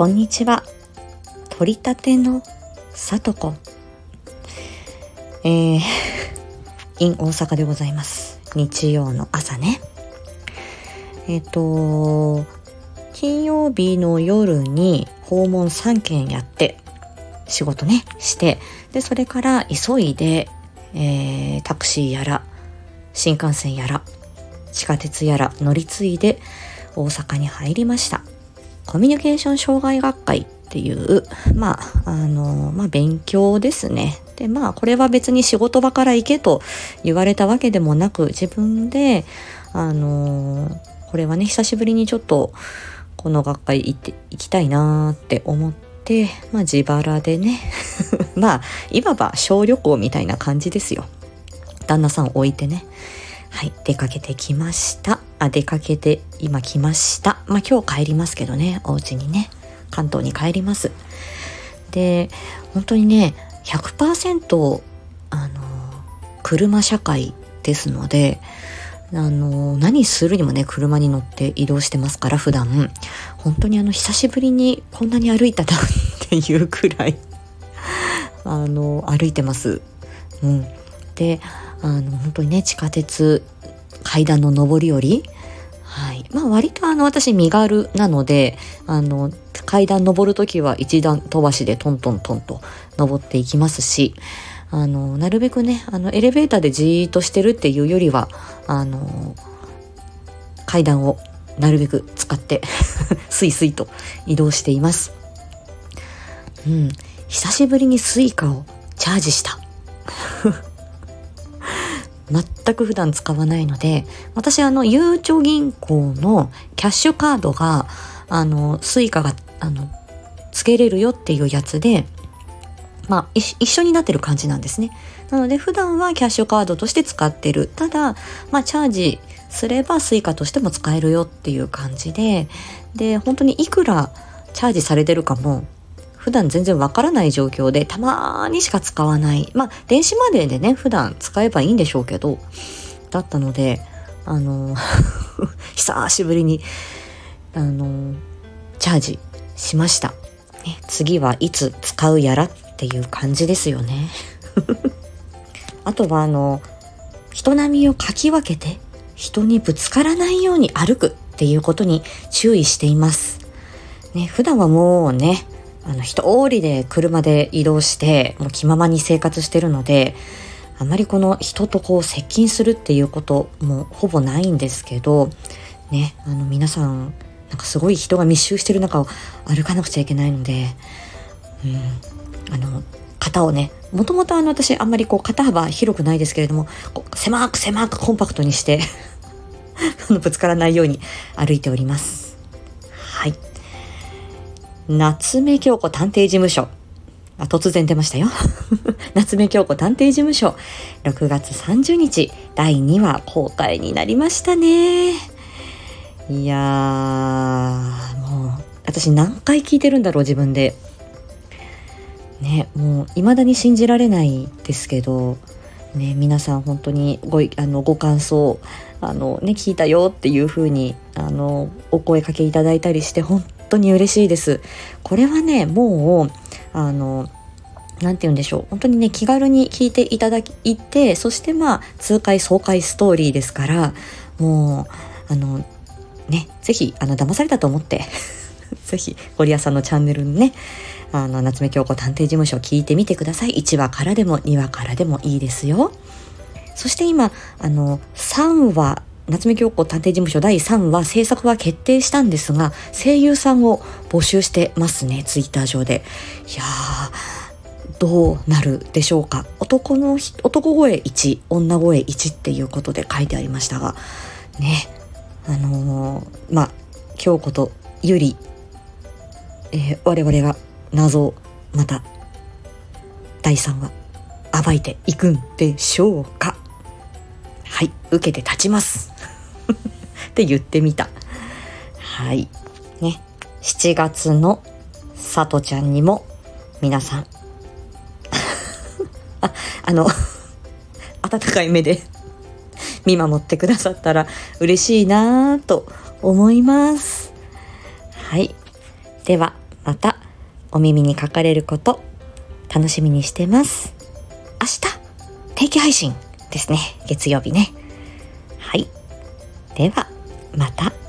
こんにちは。取り立てのさとこ。えー、in 大阪でございます。日曜の朝ね。えっ、と、金曜日の夜に訪問3件やって、仕事ね、して、で、それから急いで、えー、タクシーやら、新幹線やら、地下鉄やら乗り継いで大阪に入りました。コミュニケーション障害学会っていう、まあ、あの、まあ、勉強ですね。で、まあ、これは別に仕事場から行けと言われたわけでもなく、自分で、あの、これはね、久しぶりにちょっと、この学会行って、行きたいなーって思って、まあ、自腹でね、まあ、いわば小旅行みたいな感じですよ。旦那さんを置いてね。はい、出かけてきました。あ、出かけて今来ました。まあ今日帰りますけどね、お家にね、関東に帰ります。で、本当にね、100%、あの、車社会ですので、あの、何するにもね、車に乗って移動してますから、普段。本当にあの、久しぶりにこんなに歩いたなっていうくらい、あの、歩いてます。うん。で、あの、本当にね、地下鉄、階段の上り下り、はい。まあ割とあの私身軽なので、あの、階段登るときは一段飛ばしでトントントンと登っていきますし、あの、なるべくね、あの、エレベーターでじーっとしてるっていうよりは、あの、階段をなるべく使って、スイスイと移動しています。うん。久しぶりにスイカをチャージした。全く普段使わないので、私あの、ゆうちょ銀行のキャッシュカードが、あの、スイカが、あの、つけれるよっていうやつで、まあ、一緒になってる感じなんですね。なので、普段はキャッシュカードとして使ってる。ただ、まあ、チャージすればスイカとしても使えるよっていう感じで、で、本当にいくらチャージされてるかも、普段全然わからない状況でたまにしか使わない。まあ、電子マネーでね、普段使えばいいんでしょうけど、だったので、あの、久しぶりに、あの、チャージしました。ね、次はいつ使うやらっていう感じですよね。あとは、あの、人並みをかき分けて、人にぶつからないように歩くっていうことに注意しています。ね、普段はもうね、あの、一通りで車で移動して、もう気ままに生活してるので、あまりこの人とこう接近するっていうこともほぼないんですけど、ね、あの皆さん、なんかすごい人が密集してる中を歩かなくちゃいけないので、うん、あの、肩をね、もともとあの私あんまりこう肩幅広くないですけれども、狭く狭くコンパクトにして ぶつからないように歩いております。夏目京子探偵事務所。あ突然出ましたよ。夏目京子探偵事務所。6月30日、第2話公開になりましたね。いやー、もう、私何回聞いてるんだろう、自分で。ね、もう、未だに信じられないですけど、ね、皆さん本当にご、あの、ご感想、あの、ね、聞いたよっていう風に、あの、お声かけいただいたりして、本当に嬉しいです。これはね、もう、あの、なんて言うんでしょう。本当にね、気軽に聞いていただいて、そしてまあ、痛快爽快ストーリーですから、もう、あの、ね、ぜひ、あの、騙されたと思って、ぜひ、ゴリアさんのチャンネルにね、あの、夏目京子探偵事務所聞いてみてください。1話からでも2話からでもいいですよ。そして今、あの、3話、夏目京子探偵事務所第3話制作は決定したんですが、声優さんを募集してますね、ツイッター上で。いやー、どうなるでしょうか。男の、男声1、女声1っていうことで書いてありましたが、ね、あのーまあ、京子とゆり、えー我々が謎をまた第3話暴いていくんでしょうかはい受けて立ちますって言ってみた。はい。ね。7月のさとちゃんにも皆さん。ああの 温かい目で見守ってくださったら嬉しいなぁと思います。はい。ではまたお耳にかかれること楽しみにしてます。明日定期配信ですね。月曜日ね。はい。では。また。